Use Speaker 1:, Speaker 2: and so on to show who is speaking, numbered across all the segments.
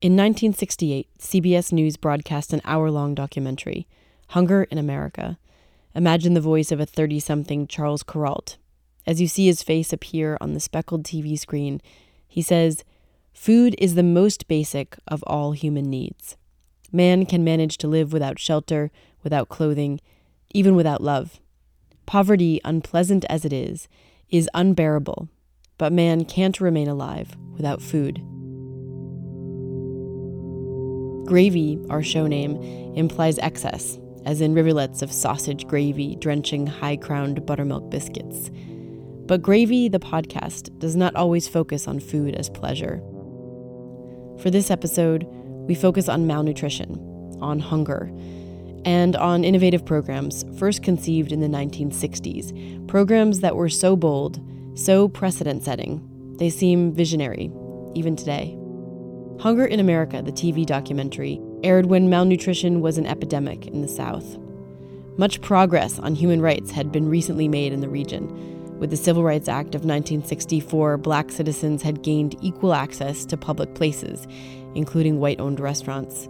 Speaker 1: In 1968, CBS News broadcast an hour long documentary, Hunger in America. Imagine the voice of a 30 something Charles Kuralt. As you see his face appear on the speckled TV screen, he says, Food is the most basic of all human needs. Man can manage to live without shelter, without clothing, even without love. Poverty, unpleasant as it is, is unbearable, but man can't remain alive without food. Gravy, our show name, implies excess, as in rivulets of sausage gravy drenching high crowned buttermilk biscuits. But Gravy, the podcast, does not always focus on food as pleasure. For this episode, we focus on malnutrition, on hunger, and on innovative programs first conceived in the 1960s, programs that were so bold, so precedent setting, they seem visionary, even today. Hunger in America, the TV documentary, aired when malnutrition was an epidemic in the South. Much progress on human rights had been recently made in the region. With the Civil Rights Act of 1964, black citizens had gained equal access to public places, including white owned restaurants.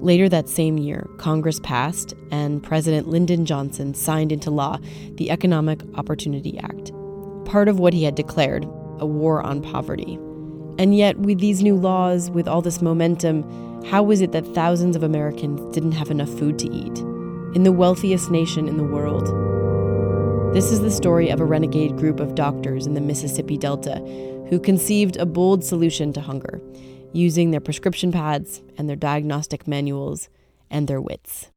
Speaker 1: Later that same year, Congress passed and President Lyndon Johnson signed into law the Economic Opportunity Act, part of what he had declared a war on poverty. And yet, with these new laws, with all this momentum, how was it that thousands of Americans didn't have enough food to eat? In the wealthiest nation in the world. This is the story of a renegade group of doctors in the Mississippi Delta who conceived a bold solution to hunger, using their prescription pads and their diagnostic manuals and their wits.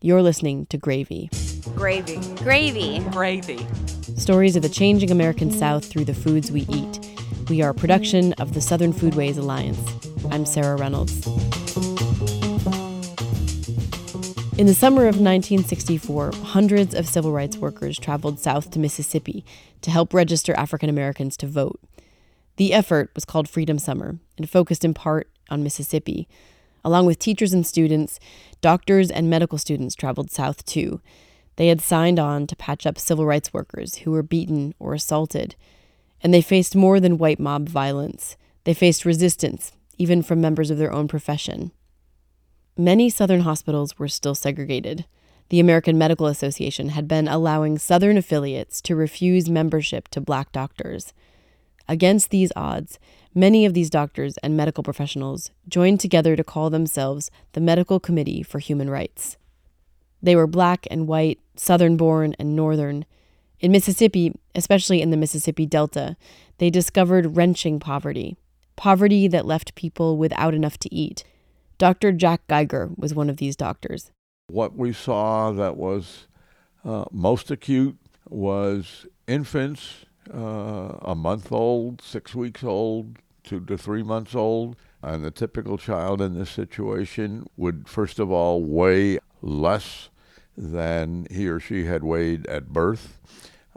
Speaker 1: You're listening to Gravy.
Speaker 2: Gravy.
Speaker 3: Gravy.
Speaker 2: Gravy.
Speaker 1: Stories of the changing American South through the foods we eat we are a production of the Southern Foodways Alliance. I'm Sarah Reynolds. In the summer of 1964, hundreds of civil rights workers traveled south to Mississippi to help register African Americans to vote. The effort was called Freedom Summer and focused in part on Mississippi. Along with teachers and students, doctors and medical students traveled south too. They had signed on to patch up civil rights workers who were beaten or assaulted. And they faced more than white mob violence. They faced resistance, even from members of their own profession. Many Southern hospitals were still segregated. The American Medical Association had been allowing Southern affiliates to refuse membership to black doctors. Against these odds, many of these doctors and medical professionals joined together to call themselves the Medical Committee for Human Rights. They were black and white, Southern born and Northern, in Mississippi, especially in the Mississippi Delta, they discovered wrenching poverty poverty that left people without enough to eat. Dr. Jack Geiger was one of these doctors.
Speaker 4: What we saw that was uh, most acute was infants, uh, a month old, six weeks old, two to three months old. And the typical child in this situation would, first of all, weigh less than he or she had weighed at birth.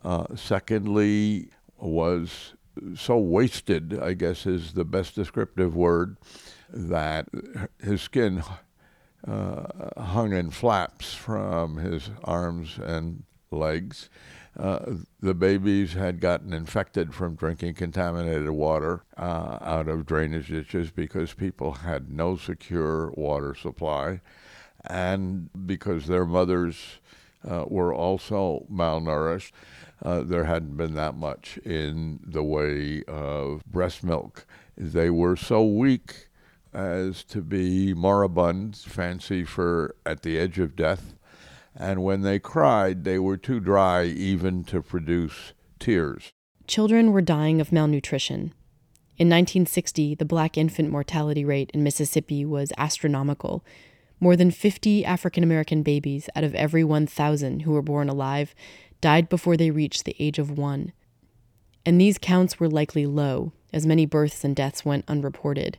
Speaker 4: Uh, secondly, was so wasted, I guess is the best descriptive word, that his skin uh, hung in flaps from his arms and legs. Uh, the babies had gotten infected from drinking contaminated water uh, out of drainage ditches because people had no secure water supply and because their mothers uh, were also malnourished. Uh, there hadn't been that much in the way of breast milk. They were so weak as to be moribund, fancy for at the edge of death. And when they cried, they were too dry even to produce tears.
Speaker 1: Children were dying of malnutrition. In 1960, the black infant mortality rate in Mississippi was astronomical. More than 50 African American babies out of every 1,000 who were born alive died before they reached the age of one. And these counts were likely low, as many births and deaths went unreported.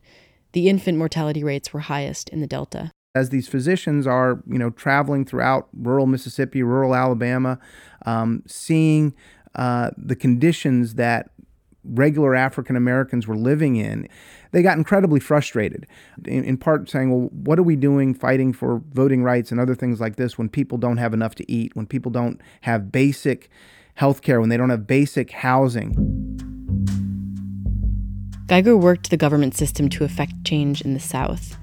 Speaker 1: The infant mortality rates were highest in the Delta.
Speaker 5: As these physicians are, you know, traveling throughout rural Mississippi, rural Alabama, um, seeing uh, the conditions that regular African Americans were living in, they got incredibly frustrated. In, in, part saying, well, what are we doing fighting for voting rights and other things like this when people don't have enough to eat, when people don't have basic health care, when they don't have basic housing?
Speaker 1: Geiger worked the government system to effect change in the South.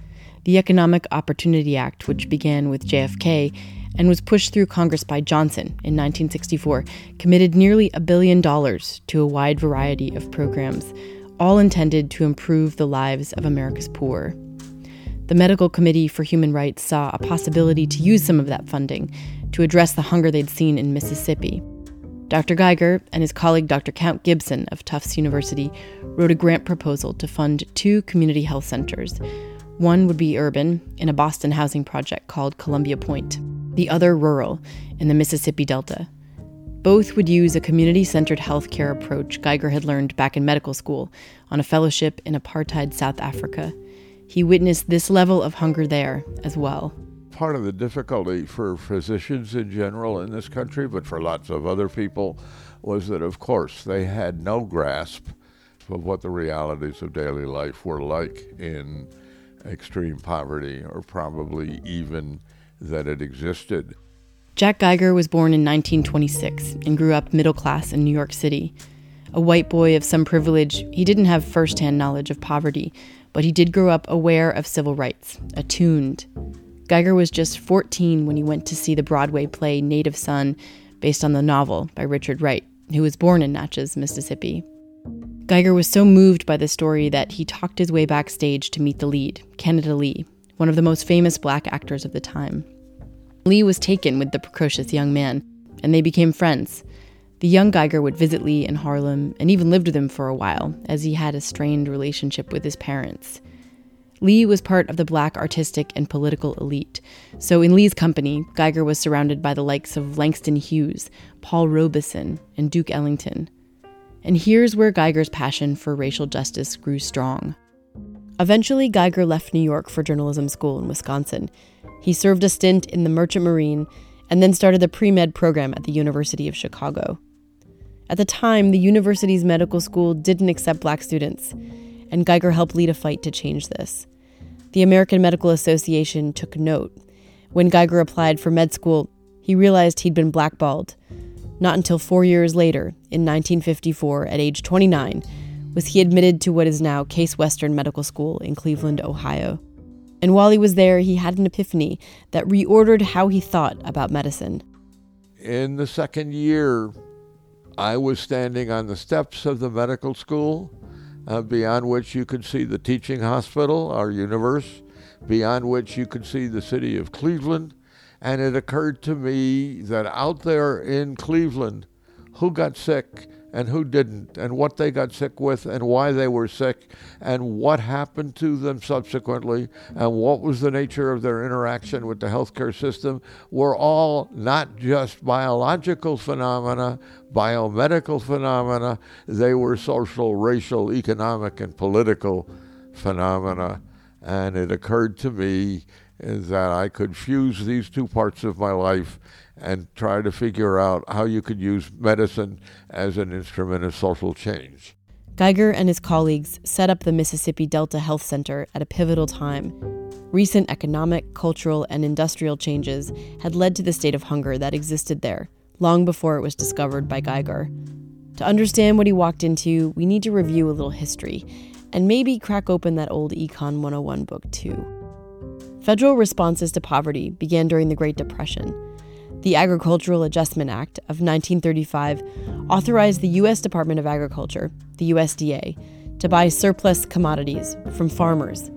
Speaker 1: The Economic Opportunity Act, which began with JFK and was pushed through Congress by Johnson in 1964, committed nearly a billion dollars to a wide variety of programs, all intended to improve the lives of America's poor. The Medical Committee for Human Rights saw a possibility to use some of that funding to address the hunger they'd seen in Mississippi. Dr. Geiger and his colleague Dr. Count Gibson of Tufts University wrote a grant proposal to fund two community health centers. One would be urban, in a Boston housing project called Columbia Point, the other rural, in the Mississippi Delta. Both would use a community centered healthcare approach Geiger had learned back in medical school on a fellowship in apartheid South Africa. He witnessed this level of hunger there as well
Speaker 4: part of the difficulty for physicians in general in this country, but for lots of other people, was that, of course, they had no grasp of what the realities of daily life were like in extreme poverty, or probably even that it existed.
Speaker 1: Jack Geiger was born in 1926 and grew up middle class in New York City. A white boy of some privilege, he didn't have firsthand knowledge of poverty, but he did grow up aware of civil rights, attuned. Geiger was just 14 when he went to see the Broadway play Native Son, based on the novel by Richard Wright, who was born in Natchez, Mississippi. Geiger was so moved by the story that he talked his way backstage to meet the lead, Canada Lee, one of the most famous black actors of the time. Lee was taken with the precocious young man, and they became friends. The young Geiger would visit Lee in Harlem and even lived with him for a while, as he had a strained relationship with his parents. Lee was part of the black artistic and political elite. So, in Lee's company, Geiger was surrounded by the likes of Langston Hughes, Paul Robeson, and Duke Ellington. And here's where Geiger's passion for racial justice grew strong. Eventually, Geiger left New York for journalism school in Wisconsin. He served a stint in the Merchant Marine and then started the pre med program at the University of Chicago. At the time, the university's medical school didn't accept black students, and Geiger helped lead a fight to change this. The American Medical Association took note. When Geiger applied for med school, he realized he'd been blackballed. Not until four years later, in 1954, at age 29, was he admitted to what is now Case Western Medical School in Cleveland, Ohio. And while he was there, he had an epiphany that reordered how he thought about medicine.
Speaker 4: In the second year, I was standing on the steps of the medical school uh, beyond which you could see the teaching hospital, our universe, beyond which you could see the city of Cleveland. And it occurred to me that out there in Cleveland, who got sick and who didn't, and what they got sick with, and why they were sick, and what happened to them subsequently, and what was the nature of their interaction with the healthcare system, were all not just biological phenomena, biomedical phenomena, they were social, racial, economic, and political phenomena. And it occurred to me that I could fuse these two parts of my life and try to figure out how you could use medicine as an instrument of social change.
Speaker 1: Geiger and his colleagues set up the Mississippi Delta Health Center at a pivotal time. Recent economic, cultural, and industrial changes had led to the state of hunger that existed there, long before it was discovered by Geiger. To understand what he walked into, we need to review a little history, and maybe crack open that old Econ 101 book, too. Federal responses to poverty began during the Great Depression. The Agricultural Adjustment Act of 1935 authorized the U.S. Department of Agriculture, the USDA, to buy surplus commodities from farmers.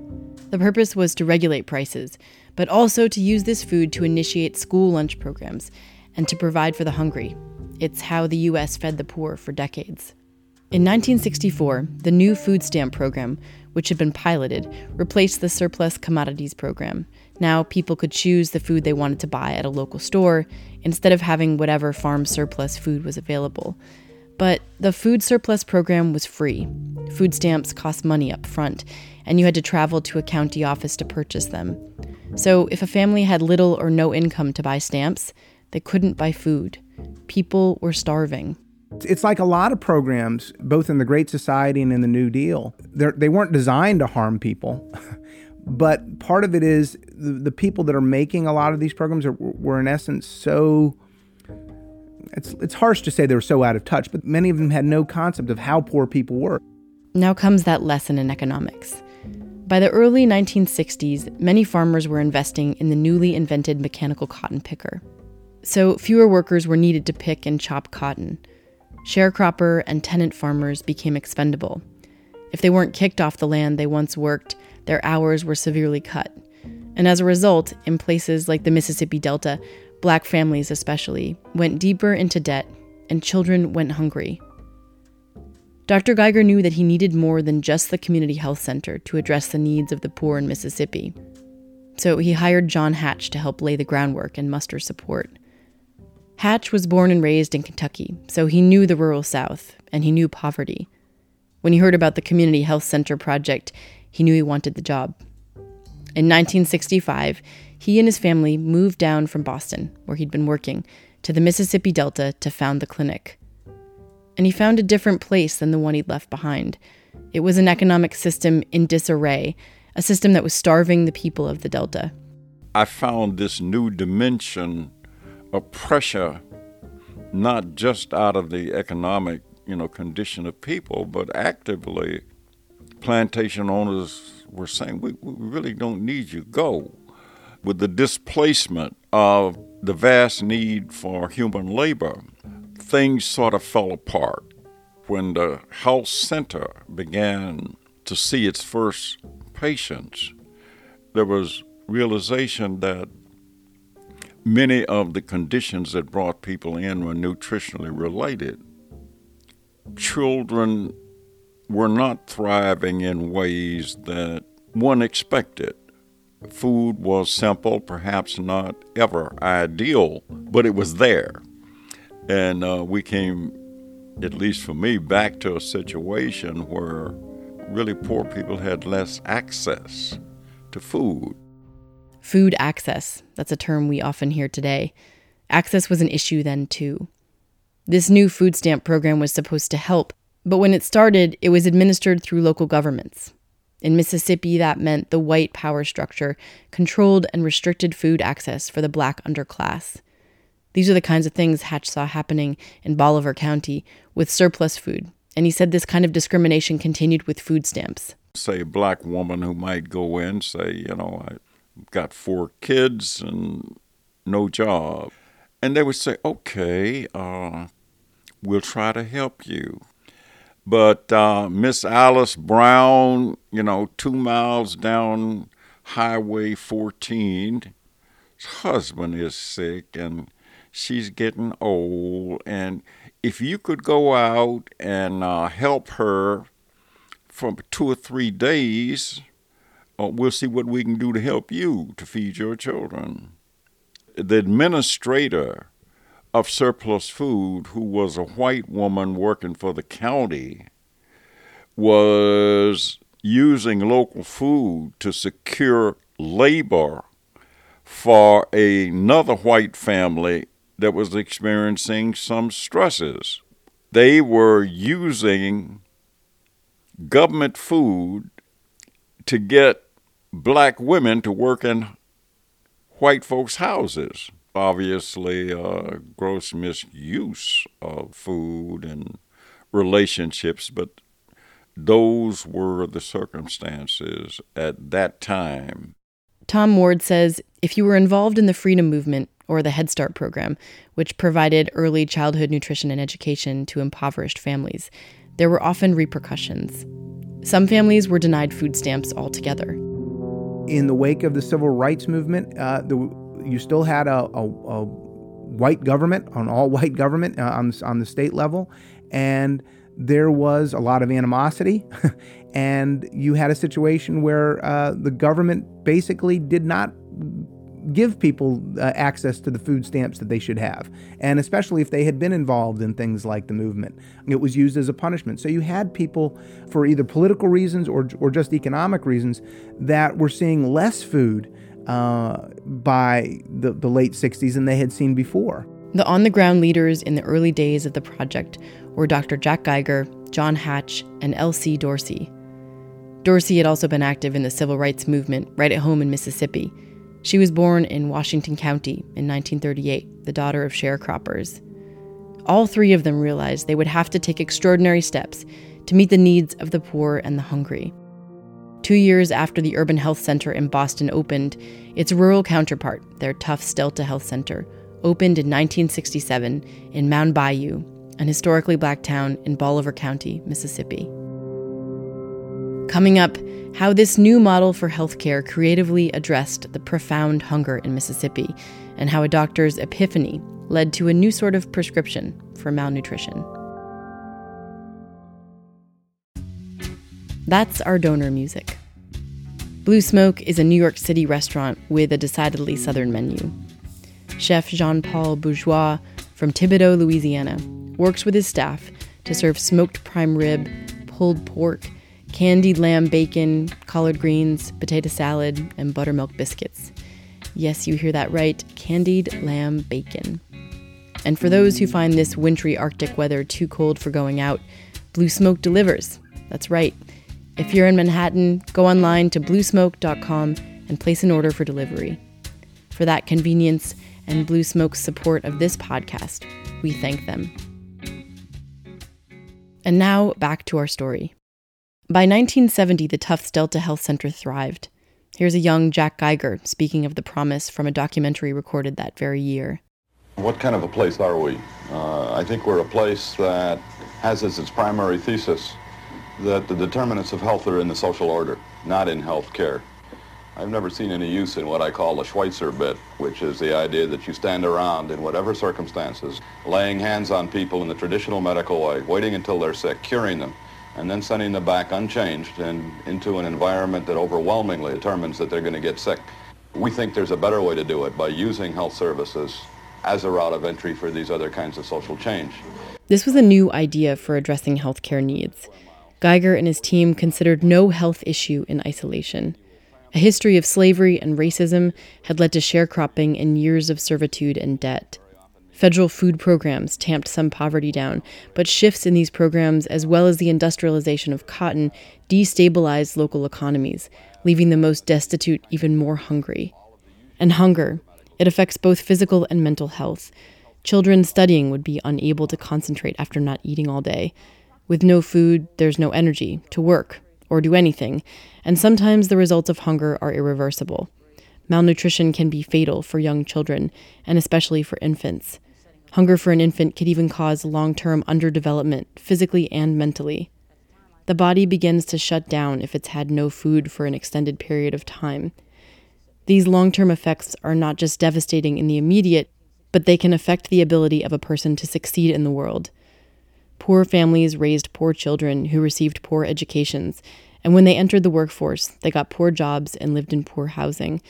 Speaker 1: The purpose was to regulate prices, but also to use this food to initiate school lunch programs and to provide for the hungry. It's how the U.S. fed the poor for decades. In 1964, the new food stamp program, which had been piloted, replaced the surplus commodities program now people could choose the food they wanted to buy at a local store instead of having whatever farm surplus food was available. But the food surplus program was free. Food stamps cost money up front, and you had to travel to a county office to purchase them. So if a family had little or no income to buy stamps, they couldn't buy food. People were starving.
Speaker 5: It's like a lot of programs, both in the Great Society and in the New Deal. They're, they were not designed to harm people. But part of it is the, the people that are making a lot of these programs are, were in essence so it's it's harsh to say they were so out of touch, but many of them had no concept of how poor people were.
Speaker 1: Now comes that lesson in economics. By the early 1960s, many farmers were investing in the newly invented mechanical cotton picker. So fewer workers were needed to pick and chop cotton. Sharecropper and tenant farmers became expendable. If they weren't kicked off the land they once worked, their hours were severely cut. And as a result, in places like the Mississippi Delta, black families especially went deeper into debt and children went hungry. Dr. Geiger knew that he needed more than just the community health center to address the needs of the poor in Mississippi. So he hired John Hatch to help lay the groundwork and muster support. Hatch was born and raised in Kentucky, so he knew the rural South and he knew poverty. When he heard about the Community Health Center project, he knew he wanted the job. In 1965, he and his family moved down from Boston, where he'd been working, to the Mississippi Delta to found the clinic. And he found a different place than the one he'd left behind. It was an economic system in disarray, a system that was starving the people of the Delta.
Speaker 2: I found this new dimension of pressure, not just out of the economic, you know, condition of people, but actively plantation owners were saying, we, we really don't need you, go. With the displacement of the vast need for human labor, things sort of fell apart. When the health center began to see its first patients, there was realization that many of the conditions that brought people in were nutritionally related. Children were not thriving in ways that one expected. Food was simple, perhaps not ever ideal, but it was there. And uh, we came, at least for me, back to a situation where really poor people had less access to food.
Speaker 1: Food access, that's a term we often hear today. Access was an issue then, too. This new food stamp program was supposed to help, but when it started, it was administered through local governments. In Mississippi, that meant the white power structure controlled and restricted food access for the black underclass. These are the kinds of things Hatch saw happening in Bolivar County with surplus food, and he said this kind of discrimination continued with food stamps.
Speaker 2: Say a black woman who might go in, say, you know, I got four kids and no job. And they would say, okay, uh, we'll try to help you. But uh, Miss Alice Brown, you know, two miles down Highway 14, husband is sick and she's getting old. And if you could go out and uh, help her for two or three days, uh, we'll see what we can do to help you to feed your children. The administrator of surplus food, who was a white woman working for the county, was using local food to secure labor for another white family that was experiencing some stresses. They were using government food to get black women to work in white folks' houses obviously uh, gross misuse of food and relationships, but those were the circumstances at that time.
Speaker 1: Tom Ward says if you were involved in the Freedom Movement or the Head Start program, which provided early childhood nutrition and education to impoverished families, there were often repercussions. Some families were denied food stamps altogether.
Speaker 5: In the wake of the civil rights movement, uh, the you still had a, a, a white government, an all white government uh, on, on the state level, and there was a lot of animosity. and you had a situation where uh, the government basically did not give people uh, access to the food stamps that they should have. And especially if they had been involved in things like the movement, it was used as a punishment. So you had people, for either political reasons or, or just economic reasons, that were seeing less food uh, by the, the late 60s than they had seen before.
Speaker 1: The on the ground leaders in the early days of the project were Dr. Jack Geiger, John Hatch, and L.C. Dorsey. Dorsey had also been active in the civil rights movement right at home in Mississippi. She was born in Washington County in 1938, the daughter of sharecroppers. All three of them realized they would have to take extraordinary steps to meet the needs of the poor and the hungry. Two years after the Urban Health Center in Boston opened, its rural counterpart, their Tufts Delta Health Center, opened in 1967 in Mound Bayou, an historically black town in Bolivar County, Mississippi. Coming up, how this new model for healthcare creatively addressed the profound hunger in Mississippi, and how a doctor's epiphany led to a new sort of prescription for malnutrition. That's our donor music. Blue Smoke is a New York City restaurant with a decidedly southern menu. Chef Jean Paul Bourgeois from Thibodaux, Louisiana, works with his staff to serve smoked prime rib, pulled pork, candied lamb bacon, collard greens, potato salad, and buttermilk biscuits. Yes, you hear that right candied lamb bacon. And for those who find this wintry Arctic weather too cold for going out, Blue Smoke delivers. That's right. If you're in Manhattan, go online to bluesmoke.com and place an order for delivery. For that convenience and Blue Smoke's support of this podcast, we thank them. And now back to our story. By 1970, the Tufts Delta Health Center thrived. Here's a young Jack Geiger speaking of the promise from a documentary recorded that very year.
Speaker 3: What kind of a place are we? Uh, I think we're a place that has as its primary thesis that the determinants of health are in the social order, not in health care. I've never seen any use in what I call the Schweitzer bit, which is the idea that you stand around in whatever circumstances, laying hands on people in the traditional medical way, waiting until they're sick, curing them, and then sending them back unchanged and into an environment that overwhelmingly determines that they're going to get sick. We think there's a better way to do it by using health services as a route of entry for these other kinds of social change.
Speaker 1: This was a new idea for addressing healthcare needs. Geiger and his team considered no health issue in isolation. A history of slavery and racism had led to sharecropping and years of servitude and debt. Federal food programs tamped some poverty down, but shifts in these programs, as well as the industrialization of cotton, destabilized local economies, leaving the most destitute even more hungry. And hunger, it affects both physical and mental health. Children studying would be unable to concentrate after not eating all day. With no food, there's no energy to work or do anything, and sometimes the results of hunger are irreversible. Malnutrition can be fatal for young children, and especially for infants. Hunger for an infant could even cause long term underdevelopment, physically and mentally. The body begins to shut down if it's had no food for an extended period of time. These long term effects are not just devastating in the immediate, but they can affect the ability of a person to succeed in the world. Poor families raised poor children who received poor educations, and when they entered the workforce, they got poor jobs and lived in poor housing.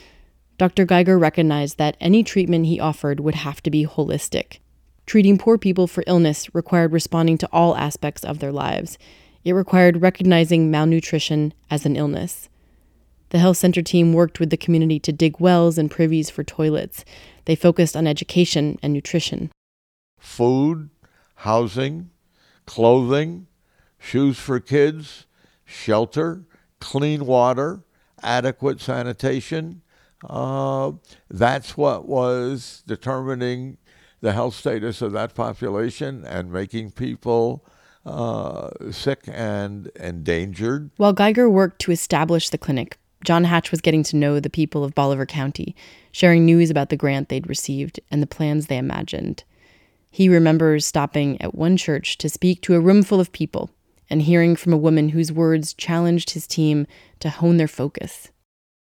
Speaker 1: Dr. Geiger recognized that any treatment he offered would have to be holistic. Treating poor people for illness required responding to all aspects of their lives. It required recognizing malnutrition as an illness. The health center team worked with the community to dig wells and privies for toilets. They focused on education and nutrition.
Speaker 4: Food, housing, clothing, shoes for kids, shelter, clean water, adequate sanitation. Uh, that's what was determining the health status of that population and making people uh, sick and endangered.
Speaker 1: While Geiger worked to establish the clinic, John Hatch was getting to know the people of Bolivar County, sharing news about the grant they'd received and the plans they imagined. He remembers stopping at one church to speak to a room full of people and hearing from a woman whose words challenged his team to hone their focus.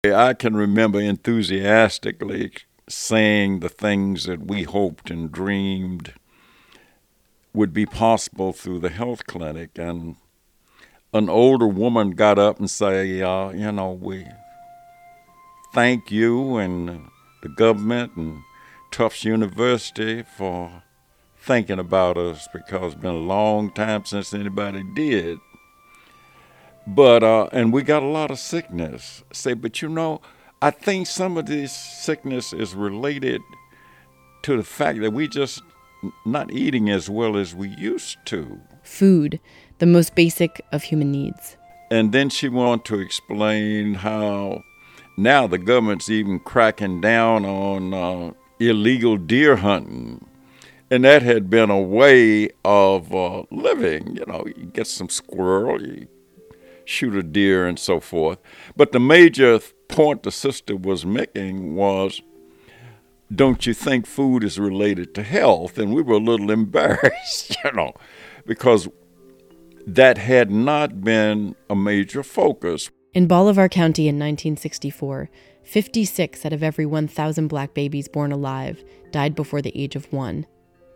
Speaker 2: I can remember enthusiastically saying the things that we hoped and dreamed would be possible through the health clinic. And an older woman got up and said, uh, You know, we thank you and the government and Tufts University for thinking about us because it's been a long time since anybody did. But uh, and we got a lot of sickness. Say, but you know, I think some of this sickness is related to the fact that we just not eating as well as we used to.
Speaker 1: Food, the most basic of human needs.
Speaker 2: And then she wanted to explain how now the government's even cracking down on uh, illegal deer hunting And that had been a way of uh, living. You know, you get some squirrel, you shoot a deer, and so forth. But the major point the sister was making was don't you think food is related to health? And we were a little embarrassed, you know, because that had not been a major focus.
Speaker 1: In Bolivar County in 1964, 56 out of every 1,000 black babies born alive died before the age of one.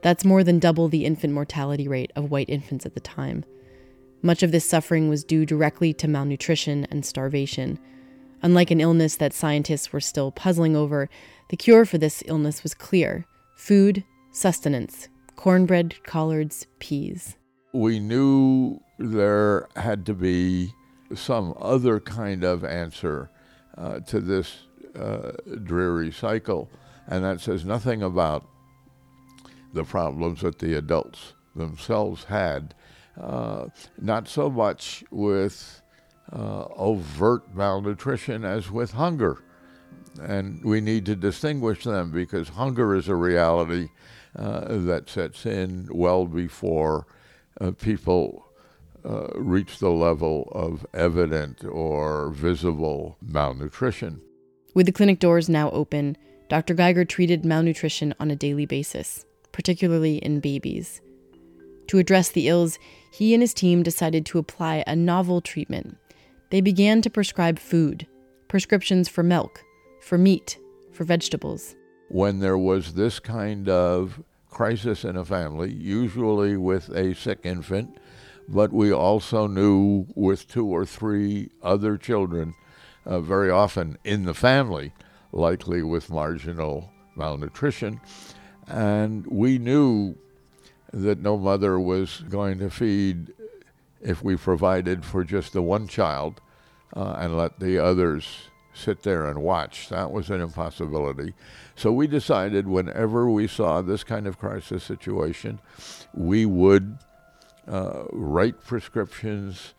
Speaker 1: That's more than double the infant mortality rate of white infants at the time. Much of this suffering was due directly to malnutrition and starvation. Unlike an illness that scientists were still puzzling over, the cure for this illness was clear food, sustenance, cornbread, collards, peas.
Speaker 4: We knew there had to be some other kind of answer uh, to this uh, dreary cycle. And that says nothing about the problems that the adults themselves had, uh, not so much with uh, overt malnutrition as with hunger. And we need to distinguish them because hunger is a reality uh, that sets in well before uh, people uh, reach the level of evident or visible malnutrition.
Speaker 1: With the clinic doors now open, Dr. Geiger treated malnutrition on a daily basis, particularly in babies. To address the ills, he and his team decided to apply a novel treatment. They began to prescribe food, prescriptions for milk, for meat, for vegetables.
Speaker 4: When there was this kind of crisis in a family, usually with a sick infant, but we also knew with two or three other children, uh, very often in the family, likely with marginal malnutrition. And we knew that no mother was going to feed if we provided for just the one child uh, and let the others sit there and watch. That was an impossibility. So we decided whenever we saw this kind of crisis situation, we would uh, write prescriptions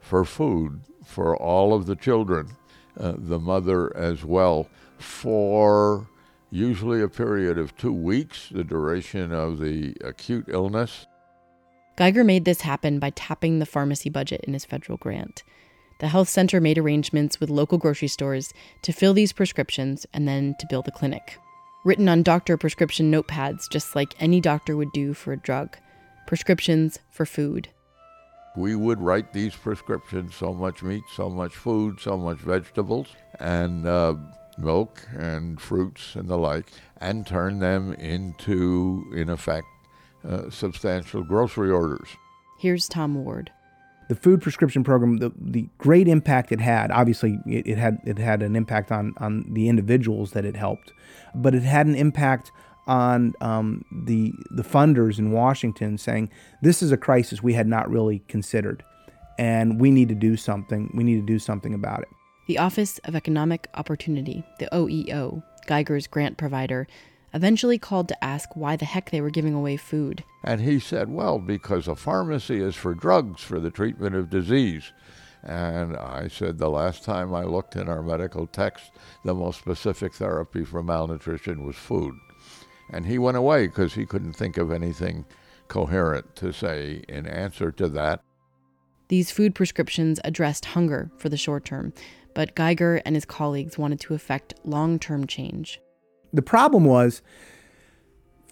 Speaker 4: for food for all of the children, uh, the mother as well, for usually a period of two weeks, the duration of the acute illness.
Speaker 1: Geiger made this happen by tapping the pharmacy budget in his federal grant. The health center made arrangements with local grocery stores to fill these prescriptions and then to bill the clinic. Written on doctor prescription notepads, just like any doctor would do for a drug prescriptions for food.
Speaker 4: We would write these prescriptions so much meat, so much food, so much vegetables, and uh, milk and fruits and the like, and turn them into, in effect, uh, substantial grocery orders.
Speaker 1: Here's Tom Ward.
Speaker 5: The food prescription program, the, the great impact it had, obviously it, it had it had an impact on, on the individuals that it helped, but it had an impact on um, the the funders in Washington saying this is a crisis we had not really considered, and we need to do something. We need to do something about it.
Speaker 1: The Office of Economic Opportunity, the OEO, Geiger's grant provider, eventually called to ask why the heck they were giving away food.
Speaker 4: And he said, well, because a pharmacy is for drugs for the treatment of disease. And I said, the last time I looked in our medical text, the most specific therapy for malnutrition was food. And he went away because he couldn't think of anything coherent to say in answer to that.
Speaker 1: These food prescriptions addressed hunger for the short term, but Geiger and his colleagues wanted to effect long term change.
Speaker 5: The problem was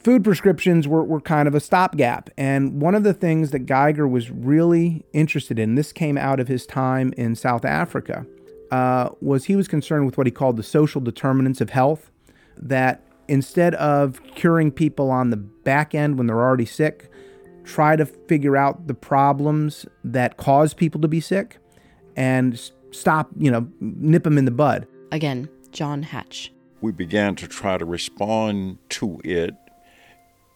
Speaker 5: food prescriptions were, were kind of a stopgap. And one of the things that Geiger was really interested in, this came out of his time in South Africa, uh, was he was concerned with what he called the social determinants of health, that instead of curing people on the back end when they're already sick, try to figure out the problems that cause people to be sick and stop, you know, nip them in the bud.
Speaker 1: Again, John Hatch.
Speaker 2: We began to try to respond to it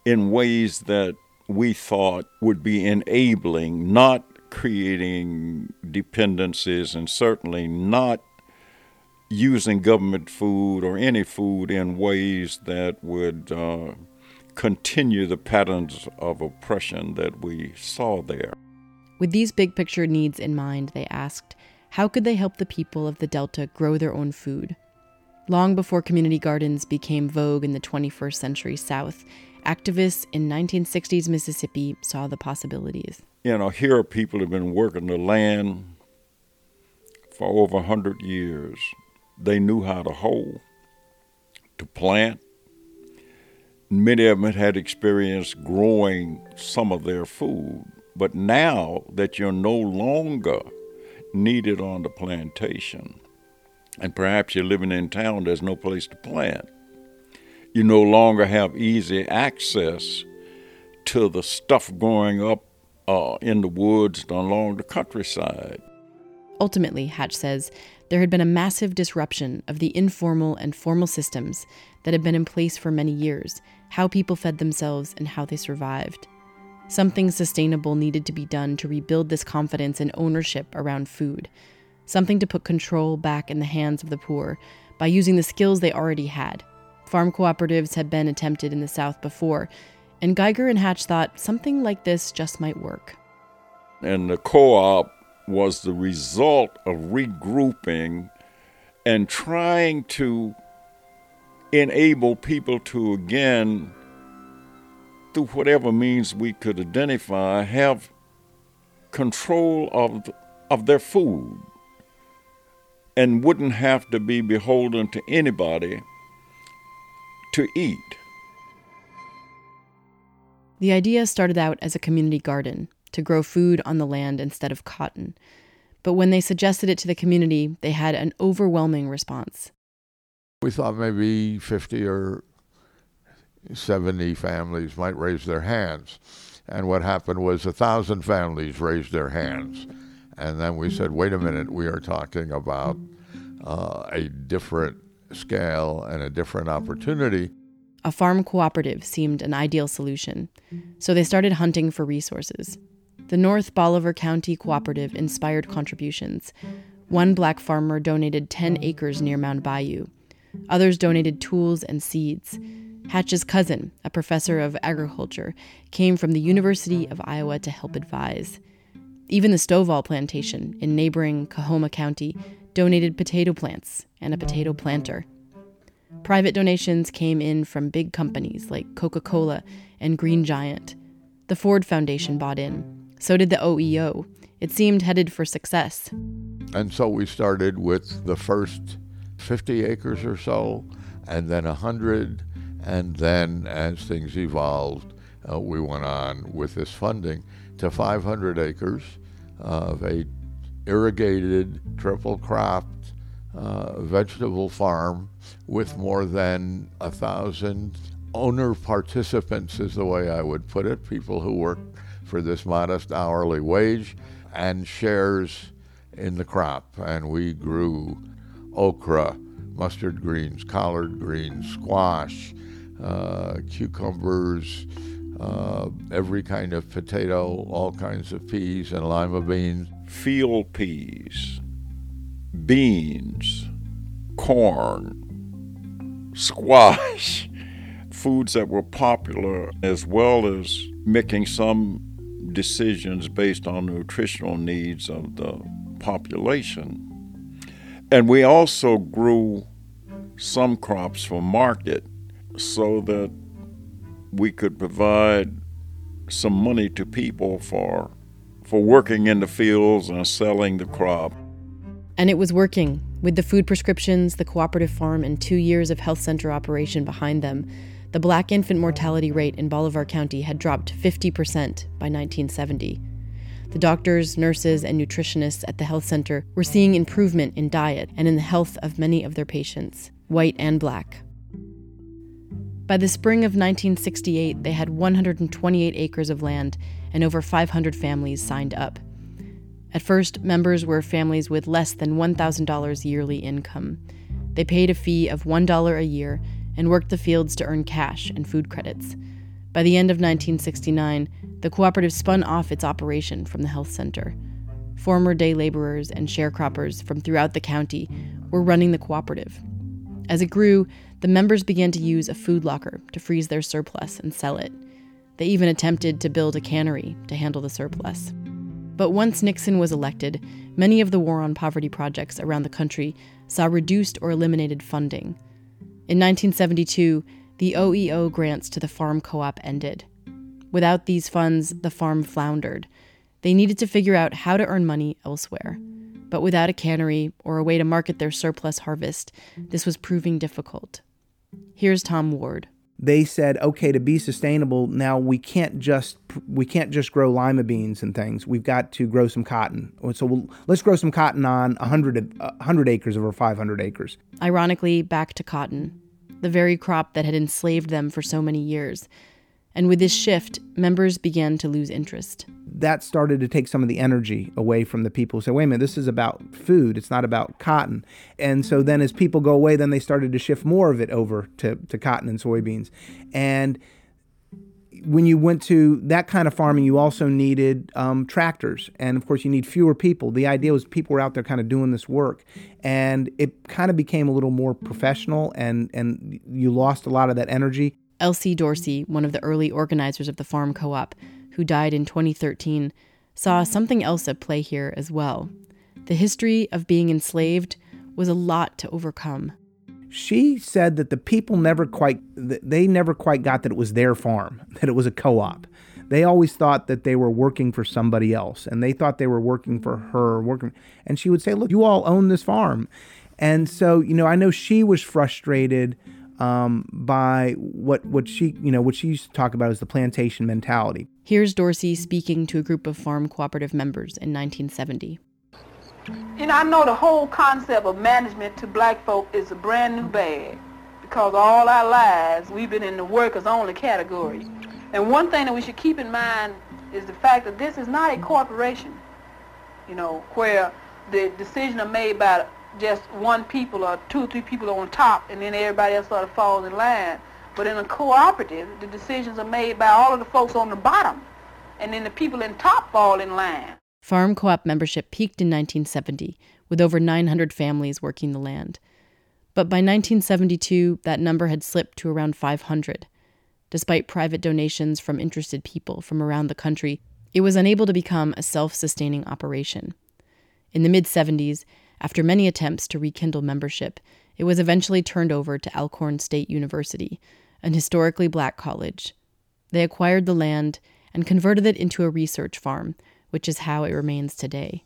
Speaker 2: in ways that we thought would be enabling, not creating dependencies, and certainly not using government food or any food in ways that would uh, continue the patterns of oppression that we saw there.
Speaker 1: With these big picture needs in mind, they asked, how could they help the people of the Delta grow their own food? Long before community gardens became vogue in the 21st century South, activists in 1960s Mississippi saw the possibilities.
Speaker 2: You know, here are people who have been working the land for over 100 years. They knew how to hoe, to plant. Many of them had experience growing some of their food. But now that you're no longer needed on the plantation, and perhaps you're living in town, there's no place to plant. You no longer have easy access to the stuff growing up uh, in the woods along the countryside.
Speaker 1: Ultimately, Hatch says, there had been a massive disruption of the informal and formal systems that had been in place for many years, how people fed themselves and how they survived. Something sustainable needed to be done to rebuild this confidence and ownership around food, something to put control back in the hands of the poor by using the skills they already had. Farm cooperatives had been attempted in the South before, and Geiger and Hatch thought something like this just might work.
Speaker 2: And the co op was the result of regrouping and trying to enable people to again, through whatever means we could identify, have control of, of their food and wouldn't have to be beholden to anybody to eat.
Speaker 1: The idea started out as a community garden to grow food on the land instead of cotton. But when they suggested it to the community, they had an overwhelming response.
Speaker 4: We thought maybe 50 or 70 families might raise their hands. And what happened was a thousand families raised their hands. And then we said, wait a minute, we are talking about uh, a different scale and a different opportunity.
Speaker 1: A farm cooperative seemed an ideal solution, so they started hunting for resources. The North Bolivar County Cooperative inspired contributions. One black farmer donated 10 acres near Mound Bayou. Others donated tools and seeds. Hatch's cousin, a professor of agriculture, came from the University of Iowa to help advise. Even the Stovall plantation in neighboring Coahoma County donated potato plants and a potato planter. Private donations came in from big companies like Coca Cola and Green Giant. The Ford Foundation bought in. So did the OEO. It seemed headed for success.
Speaker 4: And so we started with the first 50 acres or so, and then 100. And then as things evolved, uh, we went on with this funding to 500 acres of a irrigated, triple cropped uh, vegetable farm with more than a thousand owner participants, is the way I would put it, people who work for this modest hourly wage and shares in the crop. And we grew okra, mustard greens, collard greens, squash, uh, cucumbers, uh, every kind of potato, all kinds of peas and lima beans
Speaker 2: field peas, beans, corn, squash, foods that were popular, as well as making some decisions based on nutritional needs of the population. And we also grew some crops for market so that we could provide some money to people for for working in the fields and selling the crop.
Speaker 1: And it was working. With the food prescriptions, the cooperative farm, and two years of health center operation behind them, the black infant mortality rate in Bolivar County had dropped 50% by 1970. The doctors, nurses, and nutritionists at the health center were seeing improvement in diet and in the health of many of their patients, white and black. By the spring of 1968, they had 128 acres of land and over 500 families signed up. At first, members were families with less than $1,000 yearly income. They paid a fee of $1 a year and worked the fields to earn cash and food credits. By the end of 1969, the cooperative spun off its operation from the health center. Former day laborers and sharecroppers from throughout the county were running the cooperative. As it grew, the members began to use a food locker to freeze their surplus and sell it. They even attempted to build a cannery to handle the surplus. But once Nixon was elected, many of the War on Poverty projects around the country saw reduced or eliminated funding. In 1972, the OEO grants to the farm co op ended. Without these funds, the farm floundered. They needed to figure out how to earn money elsewhere. But without a cannery or a way to market their surplus harvest, this was proving difficult. Here's Tom Ward.
Speaker 5: They said, okay, to be sustainable, now we can't just we can't just grow lima beans and things. We've got to grow some cotton. So we'll, let's grow some cotton on 100, 100 acres over 500 acres.
Speaker 1: Ironically, back to cotton, the very crop that had enslaved them for so many years. And with this shift, members began to lose interest.
Speaker 5: That started to take some of the energy away from the people who say, wait a minute, this is about food, it's not about cotton. And so then as people go away, then they started to shift more of it over to, to cotton and soybeans. And when you went to that kind of farming, you also needed um, tractors. And of course, you need fewer people. The idea was people were out there kind of doing this work. And it kind of became a little more professional, and, and you lost a lot of that energy.
Speaker 1: L.C. Dorsey, one of the early organizers of the farm co op, who died in 2013, saw something else at play here as well. The history of being enslaved was a lot to overcome.
Speaker 5: She said that the people never quite they never quite got that it was their farm, that it was a co-op. They always thought that they were working for somebody else and they thought they were working for her, working and she would say, "Look, you all own this farm." And so, you know, I know she was frustrated um, by what what she you know what she used to talk about as the plantation mentality.
Speaker 1: Here's Dorsey speaking to a group of farm cooperative members in 1970.
Speaker 6: And I know the whole concept of management to black folk is a brand new bag because all our lives we've been in the workers only category. And one thing that we should keep in mind is the fact that this is not a corporation, you know, where the decisions are made by just one people or two or three people on top and then everybody else sort of falls in line. But in a cooperative, the decisions are made by all of the folks on the bottom and then the people in top fall in line.
Speaker 1: Farm co op membership peaked in 1970 with over 900 families working the land. But by 1972, that number had slipped to around 500. Despite private donations from interested people from around the country, it was unable to become a self sustaining operation. In the mid 70s, after many attempts to rekindle membership, it was eventually turned over to Alcorn State University, an historically black college. They acquired the land and converted it into a research farm, which is how it remains today.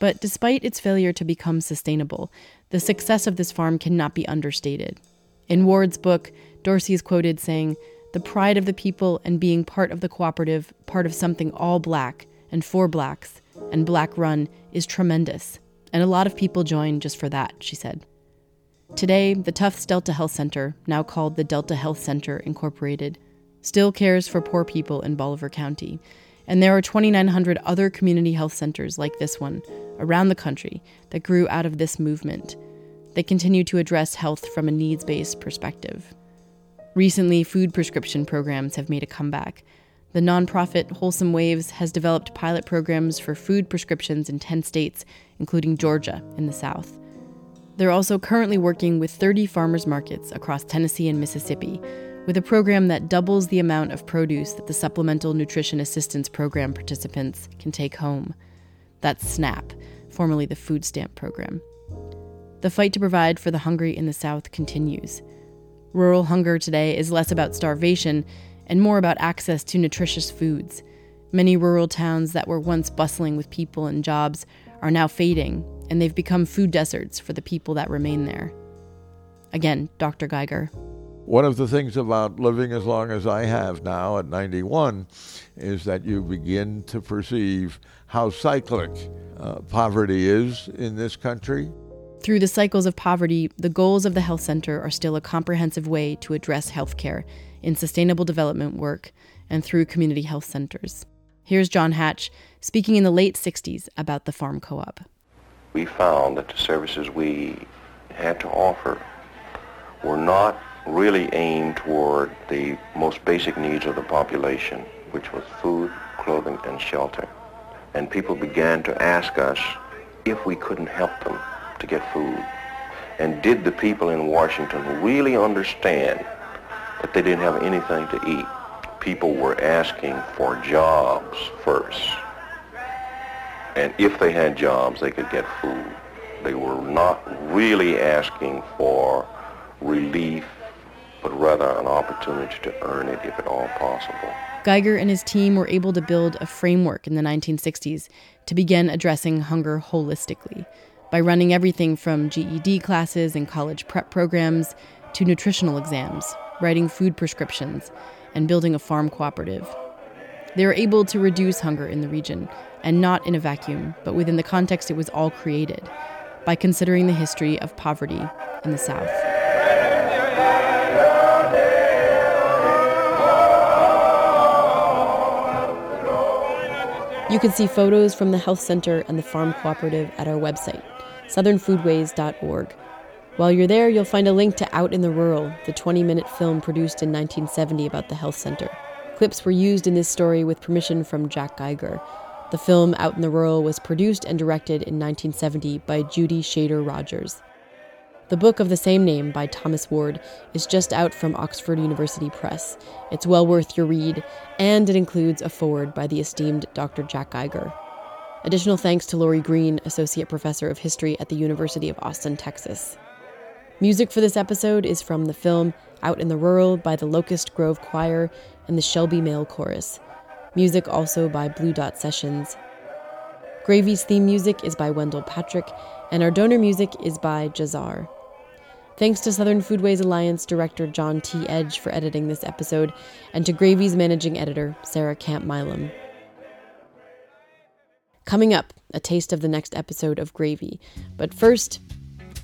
Speaker 1: But despite its failure to become sustainable, the success of this farm cannot be understated. In Ward's book, Dorsey is quoted saying, The pride of the people and being part of the cooperative, part of something all black and for blacks, and Black Run is tremendous, and a lot of people join just for that, she said. Today, the Tufts Delta Health Center, now called the Delta Health Center Incorporated, still cares for poor people in Bolivar County, and there are 2,900 other community health centers like this one around the country that grew out of this movement. They continue to address health from a needs based perspective. Recently, food prescription programs have made a comeback, the nonprofit Wholesome Waves has developed pilot programs for food prescriptions in 10 states, including Georgia in the South. They're also currently working with 30 farmers markets across Tennessee and Mississippi, with a program that doubles the amount of produce that the Supplemental Nutrition Assistance Program participants can take home. That's SNAP, formerly the Food Stamp Program. The fight to provide for the hungry in the South continues. Rural hunger today is less about starvation and more about access to nutritious foods. Many rural towns that were once bustling with people and jobs are now fading, and they've become food deserts for the people that remain there. Again, Dr. Geiger.
Speaker 4: One of the things about living as long as I have now at 91 is that you begin to perceive how cyclic uh, poverty is in this country.
Speaker 1: Through the cycles of poverty, the goals of the health center are still a comprehensive way to address healthcare in sustainable development work and through community health centers. Here's John Hatch speaking in the late 60s about the farm co op.
Speaker 7: We found that the services we had to offer were not really aimed toward the most basic needs of the population, which was food, clothing, and shelter. And people began to ask us if we couldn't help them to get food. And did the people in Washington really understand that they didn't have anything to eat. People were asking for jobs first. And if they had jobs, they could get food. They were not really asking for relief but rather an opportunity to earn it if at all possible.
Speaker 1: Geiger and his team were able to build a framework in the 1960s to begin addressing hunger holistically by running everything from GED classes and college prep programs to nutritional exams, writing food prescriptions, and building a farm cooperative. They were able to reduce hunger in the region, and not in a vacuum, but within the context it was all created, by considering the history of poverty in the South. You can see photos from the health center and the farm cooperative at our website, southernfoodways.org. While you're there, you'll find a link to Out in the Rural, the 20 minute film produced in 1970 about the health center. Clips were used in this story with permission from Jack Geiger. The film Out in the Rural was produced and directed in 1970 by Judy Shader Rogers. The book of the same name by Thomas Ward is just out from Oxford University Press. It's well worth your read, and it includes a foreword by the esteemed Dr. Jack Geiger. Additional thanks to Laurie Green, Associate Professor of History at the University of Austin, Texas. Music for this episode is from the film Out in the Rural by the Locust Grove Choir and the Shelby Male Chorus. Music also by Blue Dot Sessions. Gravy's theme music is by Wendell Patrick, and our donor music is by Jazar. Thanks to Southern Foodways Alliance director John T. Edge for editing this episode, and to Gravy's managing editor, Sarah Camp Milam. Coming up, a taste of the next episode of Gravy. But first,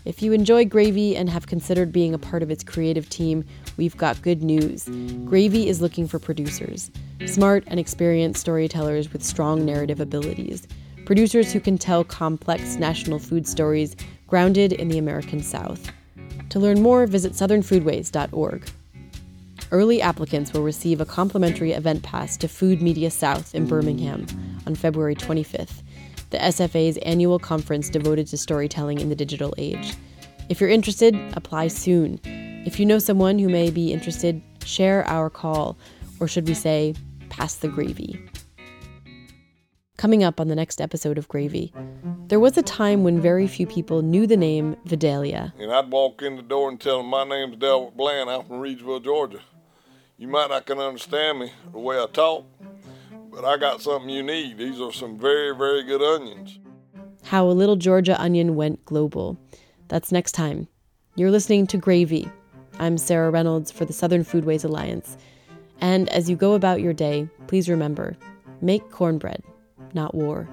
Speaker 1: if you enjoy Gravy and have considered being a part of its creative team, we've got good news. Gravy is looking for producers smart and experienced storytellers with strong narrative abilities. Producers who can tell complex national food stories grounded in the American South. To learn more, visit southernfoodways.org. Early applicants will receive a complimentary event pass to Food Media South in Birmingham on February 25th, the SFA's annual conference devoted to storytelling in the digital age. If you're interested, apply soon. If you know someone who may be interested, share our call, or should we say, pass the gravy. Coming up on the next episode of Gravy, there was a time when very few people knew the name Vidalia.
Speaker 8: And I'd walk in the door and tell them, My name's Delbert Bland, I'm from Reidsville, Georgia. You might not can understand me the way I talk, but I got something you need. These are some very, very good onions.
Speaker 1: How a little Georgia onion went global. That's next time. You're listening to Gravy. I'm Sarah Reynolds for the Southern Foodways Alliance. And as you go about your day, please remember make cornbread not war.